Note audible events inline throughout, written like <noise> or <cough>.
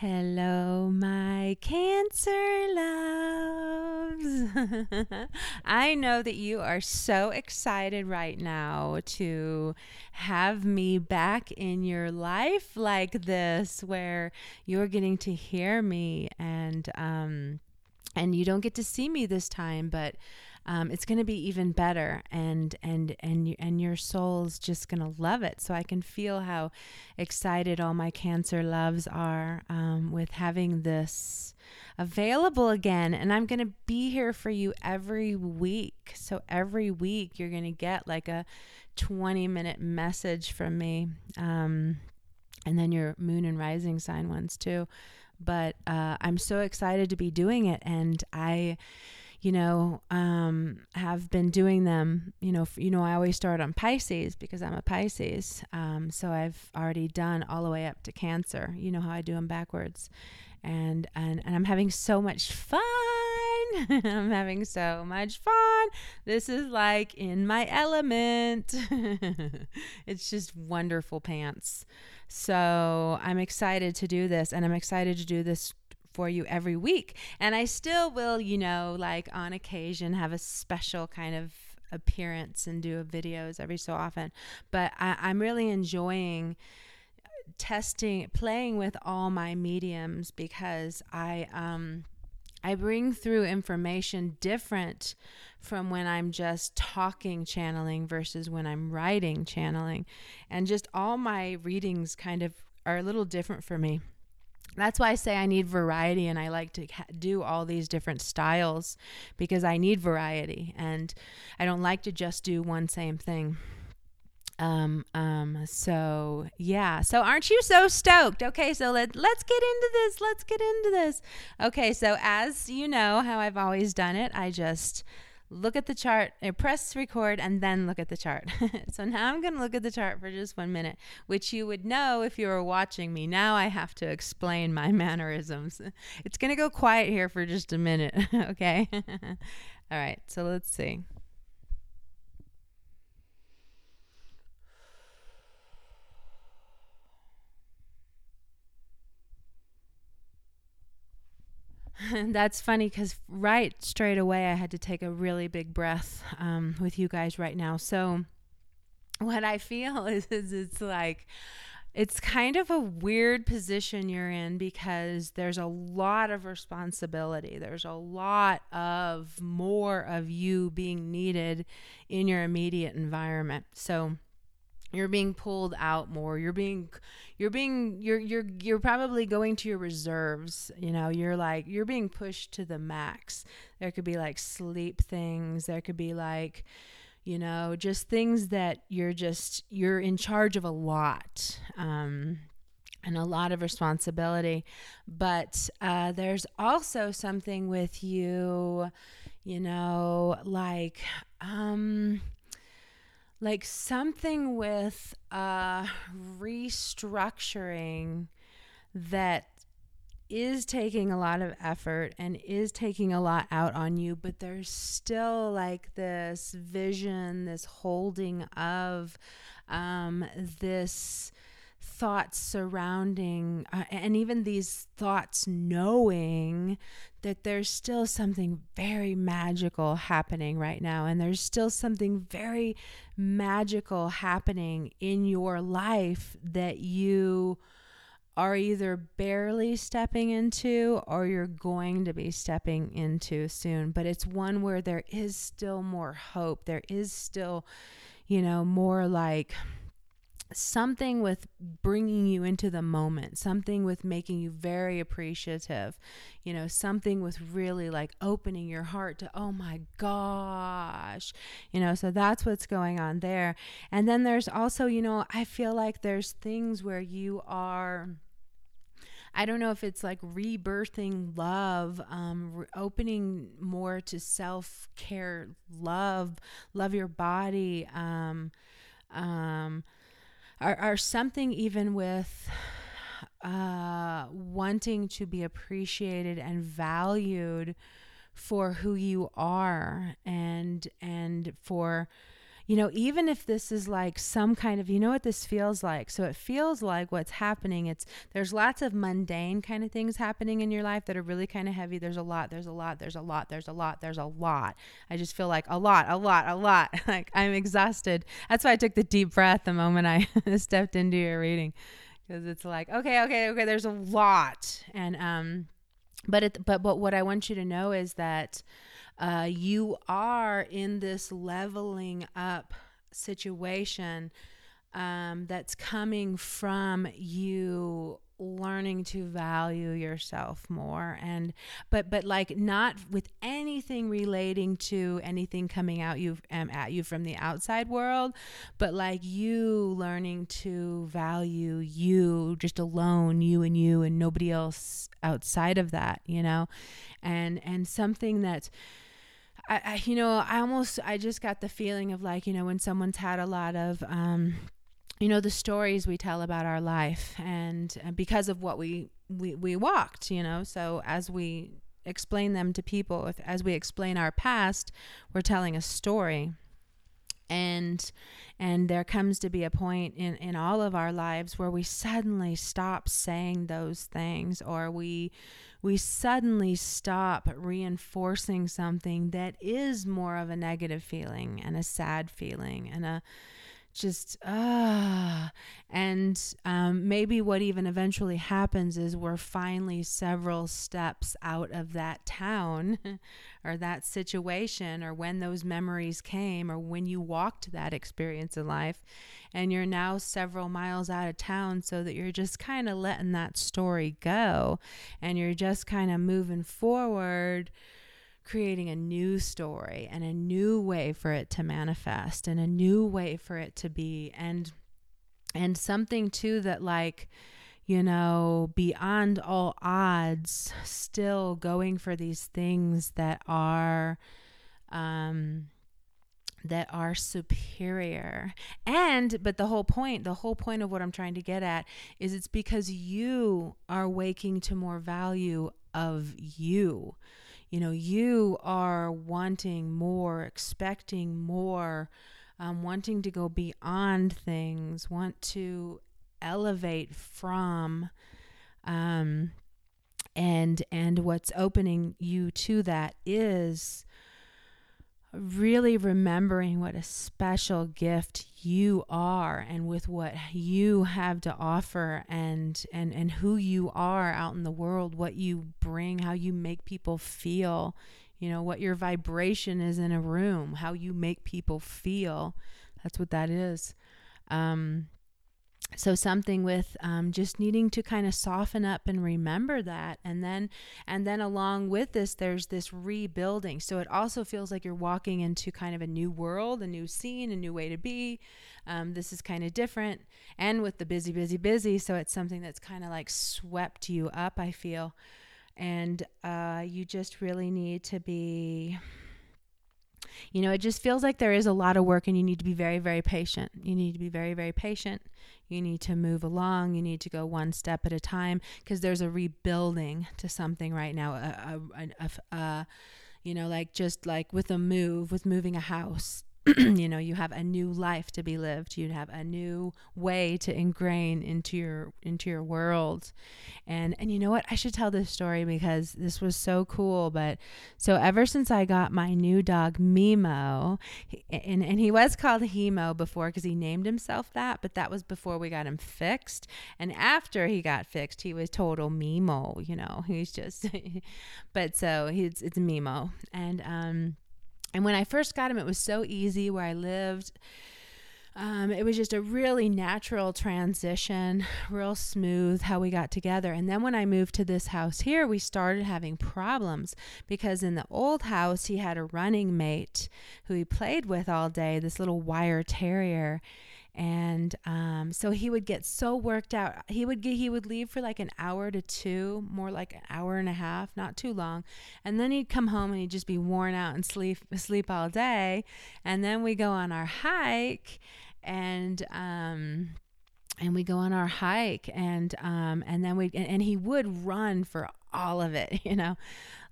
Hello, my Cancer loves. <laughs> I know that you are so excited right now to have me back in your life like this, where you're getting to hear me and, um, and you don't get to see me this time, but um, it's going to be even better. And and and and your soul's just going to love it. So i can feel how excited all my cancer loves are um, with having this available again. And i'm going to be here for you every week. So every week you're going to get like a 20 minute message from me um, and then your moon and rising sign ones too. But uh, i'm so excited to be doing it. And i you know, um, have been doing them. You know, f- you know, I always start on Pisces because I'm a Pisces. Um, so I've already done all the way up to Cancer. You know how I do them backwards, and and and I'm having so much fun. <laughs> I'm having so much fun. This is like in my element. <laughs> it's just wonderful pants. So I'm excited to do this, and I'm excited to do this for you every week. And I still will, you know, like on occasion have a special kind of appearance and do videos every so often. But I, I'm really enjoying testing, playing with all my mediums because I, um, I bring through information different from when I'm just talking channeling versus when I'm writing channeling. And just all my readings kind of are a little different for me that's why I say I need variety and I like to do all these different styles because I need variety and I don't like to just do one same thing. Um, um, so yeah. So aren't you so stoked? Okay, so let let's get into this. Let's get into this. Okay, so as you know how I've always done it, I just look at the chart, I press record, and then look at the chart. <laughs> so now I'm going to look at the chart for just one minute, which you would know if you were watching me. Now I have to explain my <laughs> mannerisms. It's going to go quiet here for just a minute, <laughs> okay? All right, so let's see. <laughs> That's funny because right straight away I had to take a really big breath um, with you guys right now. So, what I feel <laughs> is, is it's like it's kind of a weird position you're in because there's a lot of responsibility. There's a lot of more of you being needed in your immediate environment. So, you're being pulled out more. You're being you're being you're you're you're probably going to your reserves you know? You're like you're being pushed to the max. There could be like sleep things. There could be like you know just things that you're just you're in charge of a lot um and a lot of responsibility. But uh, there's also something with you you know like um like something with uh, restructuring that is taking a lot of effort and is taking a lot out on you, but there's still like this vision, this holding of um, this thoughts surrounding, uh, and even these thoughts knowing that there's still something very magical happening right now, and there's still something very magical happening in your life that you are either barely stepping into or you're going to be stepping into soon. But it's one where there is still more hope. There is still, you know, more like something with bringing you into the moment, something with making you very appreciative, you know, something with really like opening your heart to, oh my gosh, you know, so that's what's going on there. And then there's also, you know, I feel like there's things where you are. I don't know if it's like rebirthing love, um, re- opening more to self care, love, love your body, um, um, are, are something even with uh, wanting to be appreciated and valued for who you are and and for you know, even if this is like some kind of, you know what this feels like? So it feels like what's happening. It's there's lots of mundane kind of things happening in your life that are really kind of heavy. There's a lot, there's a lot, there's a lot, there's a lot, there's a lot. I just feel like a lot, a lot, a lot. <laughs> like I'm exhausted. That's why I took the deep breath the moment I <laughs> stepped into your reading because it's like, okay, okay, okay, there's a lot. And, um, but it, but, but what I want you to know is that, uh, you are in this leveling up situation um, that's coming from you learning to value yourself more and but but like not with anything relating to anything coming out you um, at you from the outside world but like you learning to value you just alone you and you and nobody else outside of that you know? And and something that's I, I, you know, I almost, I just got the feeling of like, you know, when someone's had a lot of, um, you know, the stories we tell about our life and, and because of what we, we, we walked, you know, so as we explain them to people, if, as we explain our past, we're telling a story and and there comes to be a point in in all of our lives where we suddenly stop saying those things or we we suddenly stop reinforcing something that is more of a negative feeling and a sad feeling and a just ah. Uh, and um, maybe what even eventually happens is we're finally several steps out of that town <laughs> or that situation or when those memories came or when you walked that experience in life. And you're now several miles out of town so that you're just kind of letting that story go. And you're just kind of moving forward creating a new story and a new way for it to manifest and a new way for it to be and and something too that like you know beyond all odds still going for these things that are um that are superior. And, but the whole point, the whole point of what I'm trying to get at is it's because you are waking to more value of you you know, you are wanting more, expecting more, um, wanting to go beyond things, want to elevate from. Um, and and what's opening you to that is really remembering what a special gift you are and with what you have to offer and and and who you are out in the world what you bring how you make people feel you know what your vibration is in a room how you make people feel. That's what that is. Um so something with um, just needing to kind of soften up and remember that and then and then along with this there's this rebuilding. So it also feels like you're walking into kind of a new world a new scene a new way to be. Um, this is kind of different and with the busy busy busy so it's something that's kind of like swept you up i feel. And uh, you just really need to be you know, it just feels like there is a lot of work and you need to be very, very patient. You need to be very, very patient. You need to move along. You need to go one step at a time because there's a rebuilding to something right now. A, a, a, a, you know, like just like with a move, with moving a house, <clears throat> you know you have a new life to be lived. You have a new way to ingrain into your into your world. And and you know what? I should tell this story because this was so cool but so ever since i got my new dog mimo and and he was called hemo before because he named himself that but that was before we got him fixed. And after he got fixed he was total mimo you know he's just <laughs> but so he's it's mimo. And um and when I first got him, it was so easy where I lived. Um, it was just a really natural transition, real smooth how we got together. And then when I moved to this house here, we started having problems because in the old house, he had a running mate who he played with all day, this little wire terrier and um, so he would get so worked out. He would get he would leave for like an hour to two more like an hour and a half not too long. And then he'd come home and he'd just be worn out and sleep sleep all day. And then we go on our hike and um and we go on our hike and um and then we and, and he would run for all of it <laughs> you know?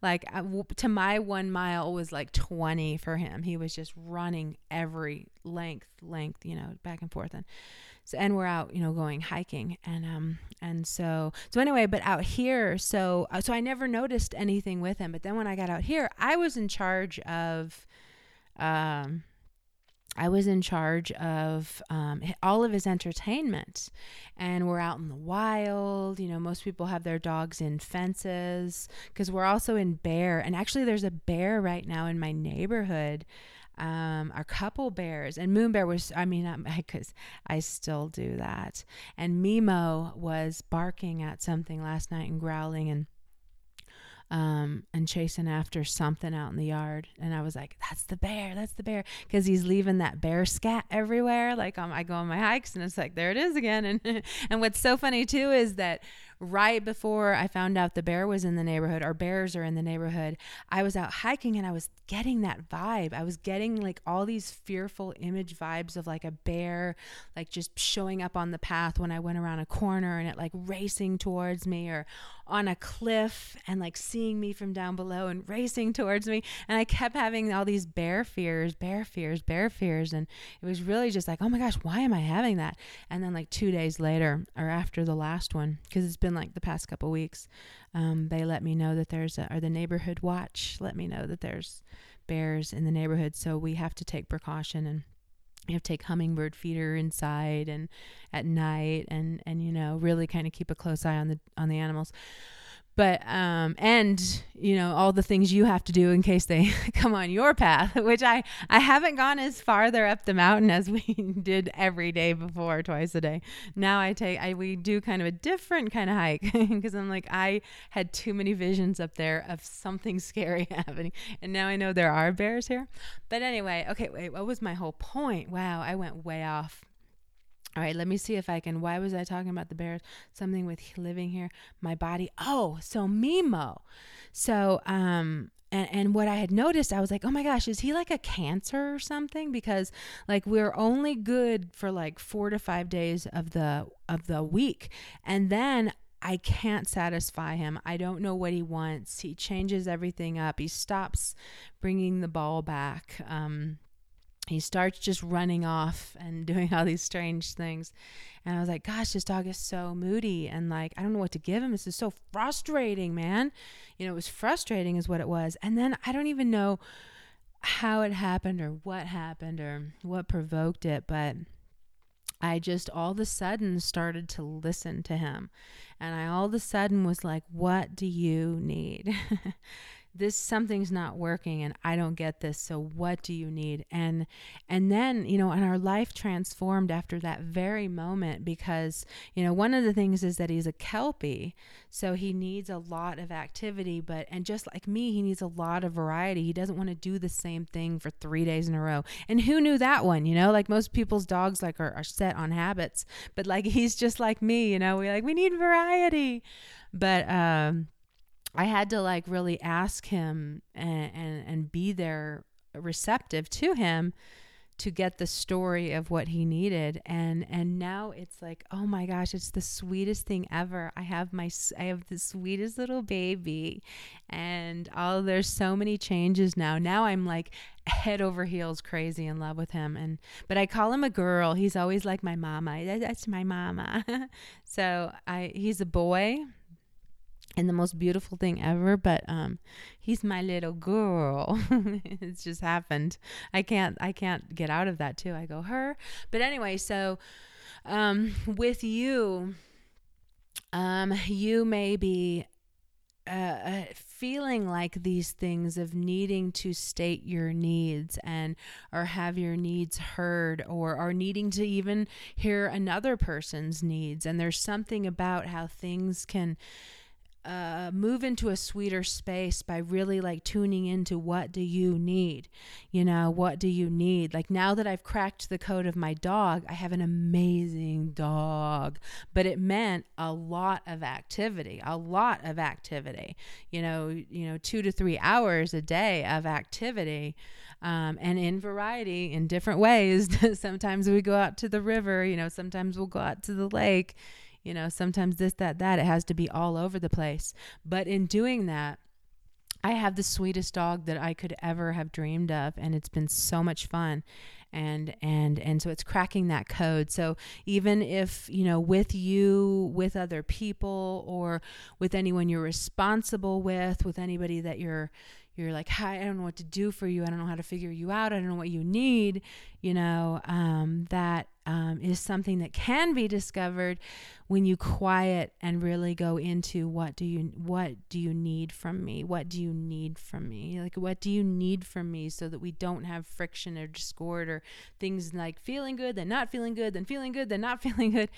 Like uh, to my one mile was like 20 for him. He was just running every length length you know back and forth. And so and we're out you know going hiking and um and so so anyway but out here so uh, so i never noticed anything with him. But then when i got out here i was in charge of um I was in charge of um, all of his entertainment. And we're out in the wild. You know, most people have their dogs in fences because we're also in bear. And actually, there's a bear right now in my neighborhood. Um, a couple bears and Moon Bear was, I mean, because <laughs> I still do that. And Mimo was barking at something last night and growling. And um, and chasing after something out in the yard. And I was like, that's the bear, that's the bear. Because he's leaving that bear scat everywhere. Like um, I go on my hikes and it's like, there it is again. <laughs> And, and what's so funny too is that right before I found out the bear was in the neighborhood or bears are in the neighborhood, I was out hiking and I was getting that vibe. I was getting like all these fearful image vibes of like a bear, like just showing up on the path when I went around a corner and it like racing towards me or on a cliff and like seeing me from down below and racing towards me. And I kept having all these bear fears, bear fears, bear fears. And it was really just like, oh my gosh, why am I having that? And then like two days later or after the last one, because it's been like the past couple weeks, um, they let me know that there's a, or the neighborhood watch let me know that there's bears in the neighborhood. So we have to take precaution and you have to take hummingbird feeder inside and at night and and you know really kind of keep a close eye on the on the animals but um and you know all the things you have to do in case they <laughs> come on your path <laughs> which i i haven't gone as farther up the mountain as we <laughs> did every day before twice a day. Now i take i we do kind of a different kind of hike because i'm like i had too many visions up there of something scary happening. And now i know there are bears here. But anyway okay wait what was my whole point? Wow i went way off all right, let me see if I can. Why was I talking about the bears? Something with living here, my body. Oh, so Mimo. So, um, and, and what I had noticed, I was like, oh my gosh, is he like a cancer or something? Because like we're only good for like four to five days of the of the week, and then I can't satisfy him. I don't know what he wants. He changes everything up. He stops bringing the ball back. Um, he starts just running off and <laughs> doing all these strange things. And I was like, gosh, this dog is so moody. And like, I don't know what to give him. This is so frustrating, man. You know, it was frustrating, is what it was. And then I don't even know how it happened or what happened or what provoked it. But I just all of a sudden started to listen to him. And I all of a sudden was like, what do you need? <laughs> this something's not working and I don't get this so what do you need? And and then you know and our life transformed after that very moment because you know one of the things is that he's a kelpie so he needs a lot of activity but and just like me he needs a lot of variety. He doesn't want to do the same thing for 3 days in a row. And who knew that one you know? Like most people's dogs like are, are set on habits but like <laughs> he's just like me you know? We like we need variety. But um I had to like really ask him and, and, and be there receptive to him to get the story of what he needed. And and now it's like oh my gosh it's the sweetest thing ever. I have my i have the sweetest little baby and oh there's so many changes now. Now i'm like head over heels crazy in love with him. And but i call him a girl. He's always like my mama. That's my mama. <laughs> So i he's a boy and the most beautiful thing ever but um he's my little girl. <laughs> It's just happened. I can't i can't get out of that too. I go her. But anyway so um with you um you may be uh, uh, feeling like these things of needing to state your needs and or have your needs heard or are needing to even hear another person's needs. And there's something about how things can uh, move into a sweeter space by really like tuning into what do you need? You know what do you need? Like now that i've cracked the code of my dog i have an amazing dog. But it meant a lot of activity a lot of activity. You know you know two to three hours a day of activity um, and in variety in different ways. <laughs> Sometimes we go out to the river you know sometimes we'll go out to the lake you know, sometimes this, that, that. It has to be all over the place. But in doing that, I have the sweetest dog that I could ever have dreamed of, and it's been so much fun. And and and so it's cracking that code. So even if you know with you, with other people, or with anyone you're responsible with, with anybody that you're you're like, hi, I don't know what to do for you. I don't know how to figure you out. I don't know what you need. You know, um, that um, is something that can be discovered when you quiet and really go into what do you what do you need from me? What do you need from me? Like, what do you need from me so that we don't have friction or discord or things like feeling good, then not feeling good, then feeling good, then not <laughs> feeling good.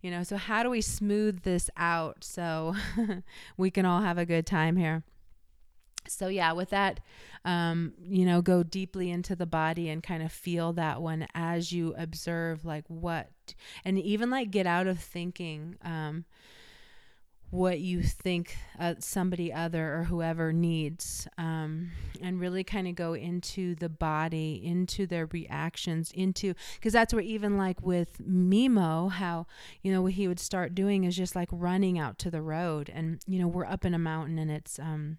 You know, so how do we smooth this out so <laughs> we can all have a good time here? So yeah with that um, you know go deeply into the body and kind of feel that one as you observe like what and even like get out of thinking um, what you think uh, somebody other or whoever needs um, and really kind of go into the body into their reactions into because that's where even like with mimo how you know what he would start doing is just like running out to the road. And you know we're up in a mountain and it's um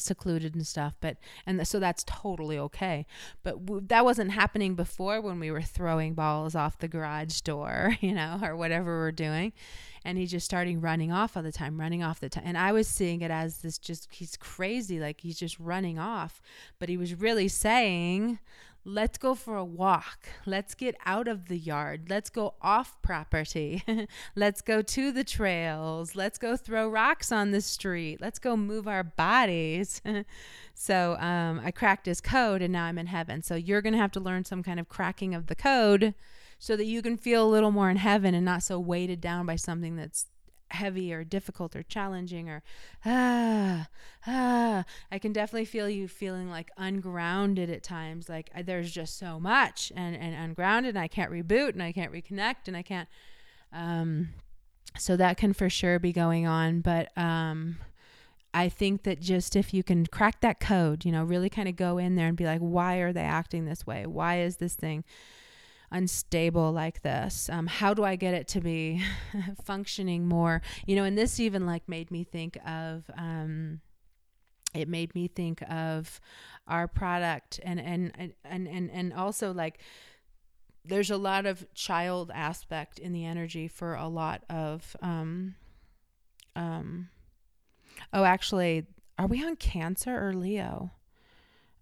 secluded and stuff but and so that's totally okay. But w- that wasn't happening before when we were throwing balls off the garage door <laughs> you know or whatever we're doing. And he just starting running off all the time running off the time and i was seeing it as this just he's crazy like he's just running off. But he was really saying let's go for a walk. Let's get out of the yard. Let's go off property. <laughs> let's go to the trails. Let's go throw rocks on the street. Let's go move our bodies. <laughs> so um, I cracked his code and now I'm in heaven. So you're going to have to learn some kind of cracking of the code so that you can feel a little more in heaven and not so weighted down by something that's heavy or difficult or challenging or ah ah i can definitely feel you feeling like ungrounded at times like there's just so much and and ungrounded and i can't reboot and i can't reconnect and i can't um so that can for sure be going on but um I think that just if you can crack that code, you know, really kind of go in there and be like, why are they acting this way? Why is this thing unstable like this? Um, how do I get it to be <laughs> functioning more? You know, and this even like made me think of. Um, it made me think of our product and and and and and also like there's a lot of child aspect in the energy for a lot of um um oh actually are we on cancer or leo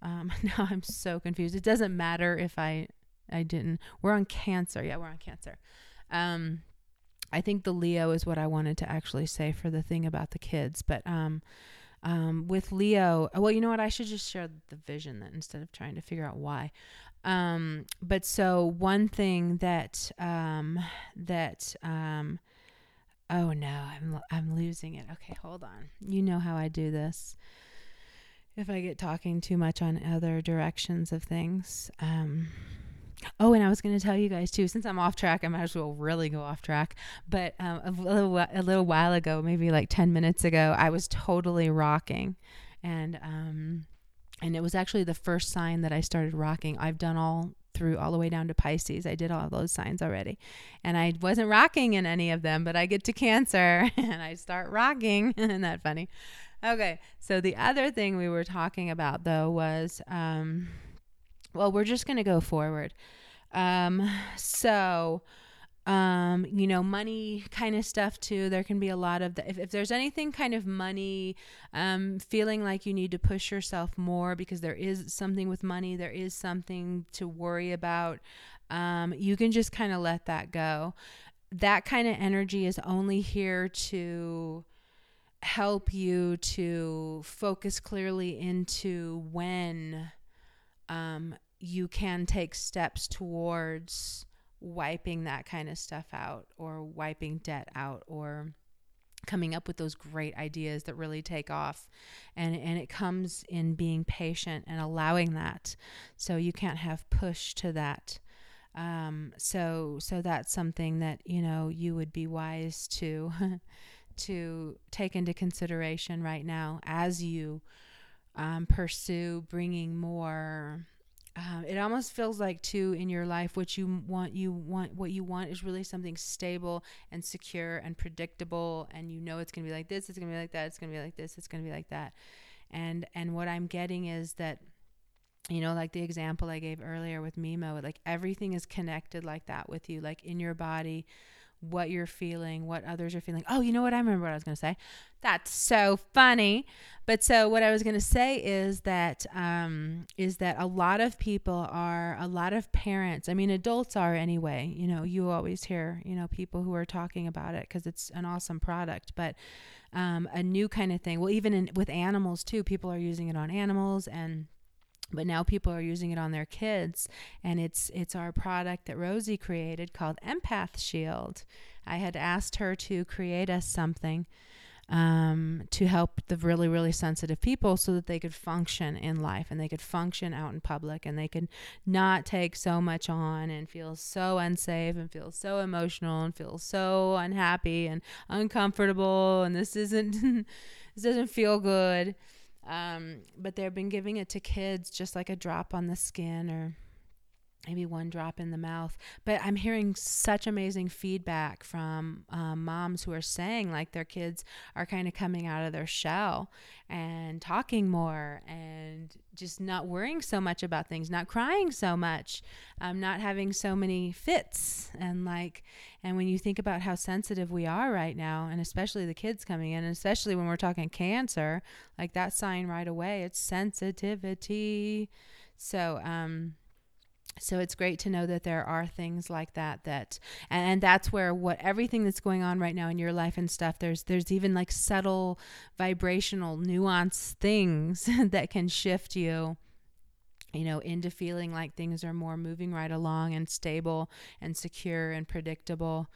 um <laughs> now i'm so confused it doesn't matter if i I didn't. We're on Cancer. Yeah, we're on Cancer. Um, I think the Leo is what I wanted to actually say for the thing about the kids. But um, um, with Leo, well, you know what? I should just share the vision then instead of trying to figure out why. Um, but so one thing that um, that um, oh no, I'm I'm losing it. Okay, hold on. You know how I do this. If I get talking too much on other directions of things, um, Oh, and I was going to tell you guys too, since I'm off track, I might as well really go off track. But um, a, little, a little while ago, maybe like 10 minutes ago, I was totally rocking. And, um, and it was actually the first sign that I started rocking. I've done all through all the way down to Pisces. I did all those signs already. And I wasn't rocking in any of them, but I get to Cancer <laughs> and I start rocking. <laughs> Isn't that funny? Okay. So the other thing we were talking about though was, um, well, we're just going to go forward. Um, so, um, you know, money kind of stuff too. There can be a lot of the, if, if there's anything kind of money, um, feeling like you need to push yourself more because there is something with money, there is something to worry about. Um, you can just kind of let that go. That kind of energy is only here to help you to focus clearly into when um, you can take steps towards wiping that kind of stuff out or wiping debt out or coming up with those great ideas that really take off. And and it comes in being patient and allowing that. So you can't have push to that. Um, so so that's something that you know you would be wise to <laughs> to take into consideration right now as you um, pursue bringing more um, it almost feels like too in your life what you want you want what you want is really something stable and secure and predictable and you know it's going to be like this it's going to be like that it's going to be like this it's going to be like that. And and what i'm getting is that you know like the example i gave earlier with mimo like everything is connected like that with you like in your body what you're feeling, what others are feeling. Oh, you know what? I remember what I was going to say. That's so funny. But so what I was going to say is that um, is that a lot of people are a lot of parents. I mean, adults are anyway. You know, you always hear you know people who are talking about it because it's an awesome product, but. Um, a new kind of thing. Well, even in, with animals too, people are using it on animals and but now people are using it on their kids and it's it's our product that Rosie created called Empath Shield. I had asked her to create us something um, to help the really really sensitive people so that they could function in life and they could function out in public and they could not take so much on and feel so unsafe and feel so emotional and feel so unhappy and uncomfortable and this isn't <laughs> this doesn't feel good um, but they've been giving it to kids just like a drop on the skin or maybe one drop in the mouth. But I'm hearing such amazing feedback from um, moms who are saying like their kids are kind of coming out of their shell and talking more and just not worrying so much about things, not crying so much, um, not having so many fits. And like, and when you think about how sensitive we are right now, and especially the kids coming in, especially when we're talking cancer, like that sign right away, it's sensitivity. So, um, so it's great to know that there are things like that that and, that's where what everything that's going on right now in your life and stuff there's there's even like subtle vibrational nuance things <laughs> that can shift you you know into feeling like things are more moving right along and stable and secure and predictable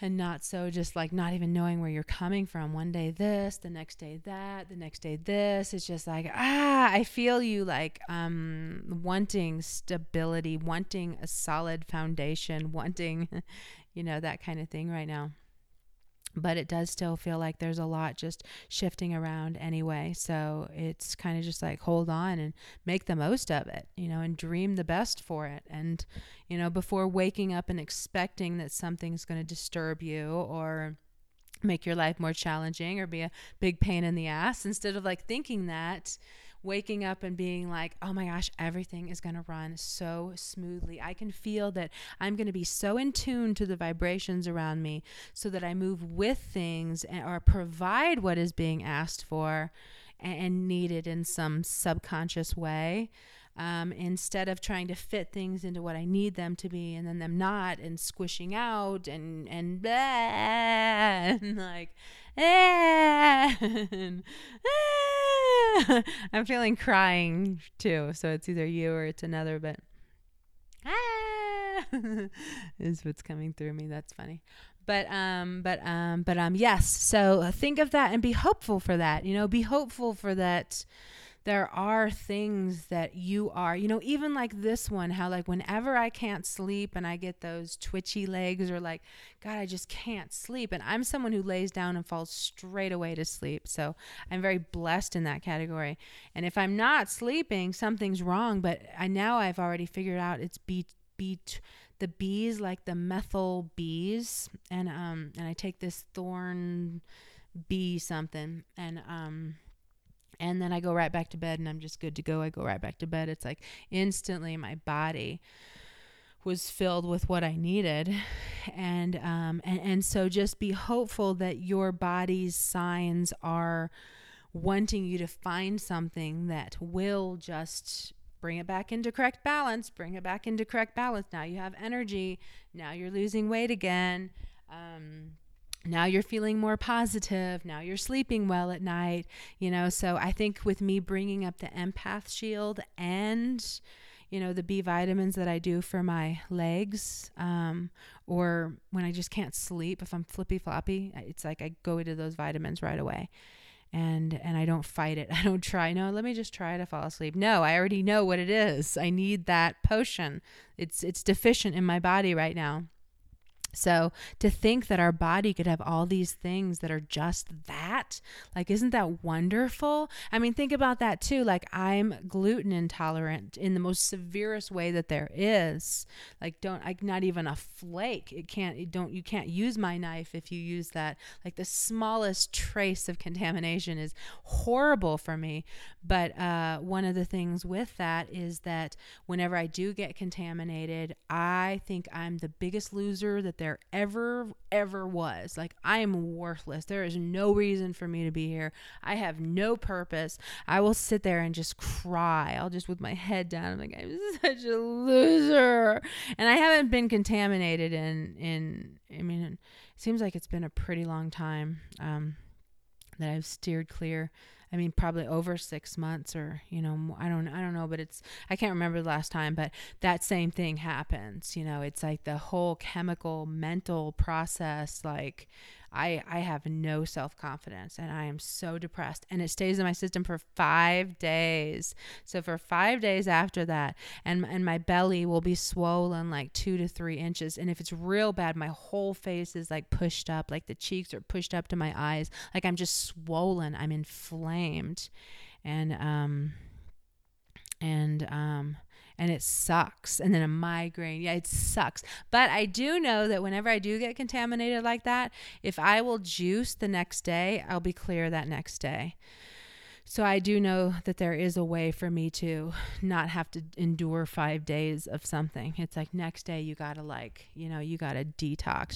and not so just like not even knowing where you're coming from. One day this, the next day that, the next day this. It's just like, ah, I feel you like um, wanting stability, wanting a solid foundation, wanting, <laughs> you know, that kind of thing right now but it does still feel like there's a lot just shifting around anyway. So it's kind of just like hold on and make the most of it, you know, and dream the best for it. And, you know, before waking up and expecting that something's going to disturb you or make your life more challenging or be a big pain in the ass, instead of like thinking that waking up and being like, oh my gosh, everything is going to run so smoothly. I can feel that I'm going to be so in tune to the vibrations around me so that I move with things and, or provide what is being asked for and needed in some subconscious way. Um, instead of trying to fit things into what I need them to be and then them not and squishing out and and, blah, <laughs> and like <laughs> I'm feeling crying too. So it's either you or it's another, but ah, <laughs> is what's coming through me. That's funny. But um, but um, but um, yes. So think of that and be hopeful for that. You know, be hopeful for that there are things that you are, you know, even like this one, how like whenever I can't sleep and I get those twitchy legs or like, God, I just can't sleep. And I'm someone who lays down and falls straight away to sleep. So I'm very blessed in that category. And if I'm not sleeping, something's wrong. But I now I've already figured out it's B, B, the bees, like the methyl bees. And, um, and I take this Thorne B something and, um, and then I go right back to bed and I'm just good to go. I go right back to bed. It's like instantly my body was filled with what I needed. And um and, and so just be hopeful that your body's signs are wanting you to find something that will just bring it back into correct balance, bring it back into correct balance. Now you have energy. Now you're losing weight again. Um, now you're feeling more positive now you're sleeping well at night you know so i think with me bringing up the empath shield and you know, the B vitamins that I do for my legs, um, or when I just can't sleep, if I'm flippy floppy, it's like I go into those vitamins right away. And and I don't fight it. <laughs> I don't try. No, let me just try to fall asleep. No, I already know what it is. I need that potion. It's it's deficient in my body right now. So to think that our body could have all these things that are just that, like, isn't that wonderful? I mean, think about that too. Like, I'm gluten intolerant in the most severest way that there is. Like, don't, like, not even a flake. It can't, it don't, you can't use my knife if you use that. Like, the smallest trace of contamination is horrible for me. But uh, one of the things with that is that whenever I do get contaminated, I think I'm the biggest loser that there ever, ever was. Like, I am worthless. There is no reason for me to be here. I have no purpose. I will sit there and just cry. I'll just with my head down. I'm like, I'm <laughs> such a loser. And I haven't been contaminated in, in, I mean, it seems like it's been a pretty long time um, that I've steered clear. I mean, probably over six months or, you know, I don't, I don't know, but it's, I can't remember the last time, but that same thing happens. You know, it's like the whole chemical mental process, like, I I have no self-confidence and I am so depressed and it stays in my system for 5 days. So for 5 days after that and and my belly will be swollen like 2 to 3 inches and if it's real bad my whole face is like pushed up like the cheeks are pushed up to my eyes like I'm just swollen. I'm inflamed. And um and um and it sucks. And then a migraine. Yeah, it sucks. But I do know that whenever I do get contaminated like that, if I will juice the next day, I'll be clear that next day. So I do know that there is a way for me to not have to endure five days of something. It's like next day you gotta like, you know, you gotta detox.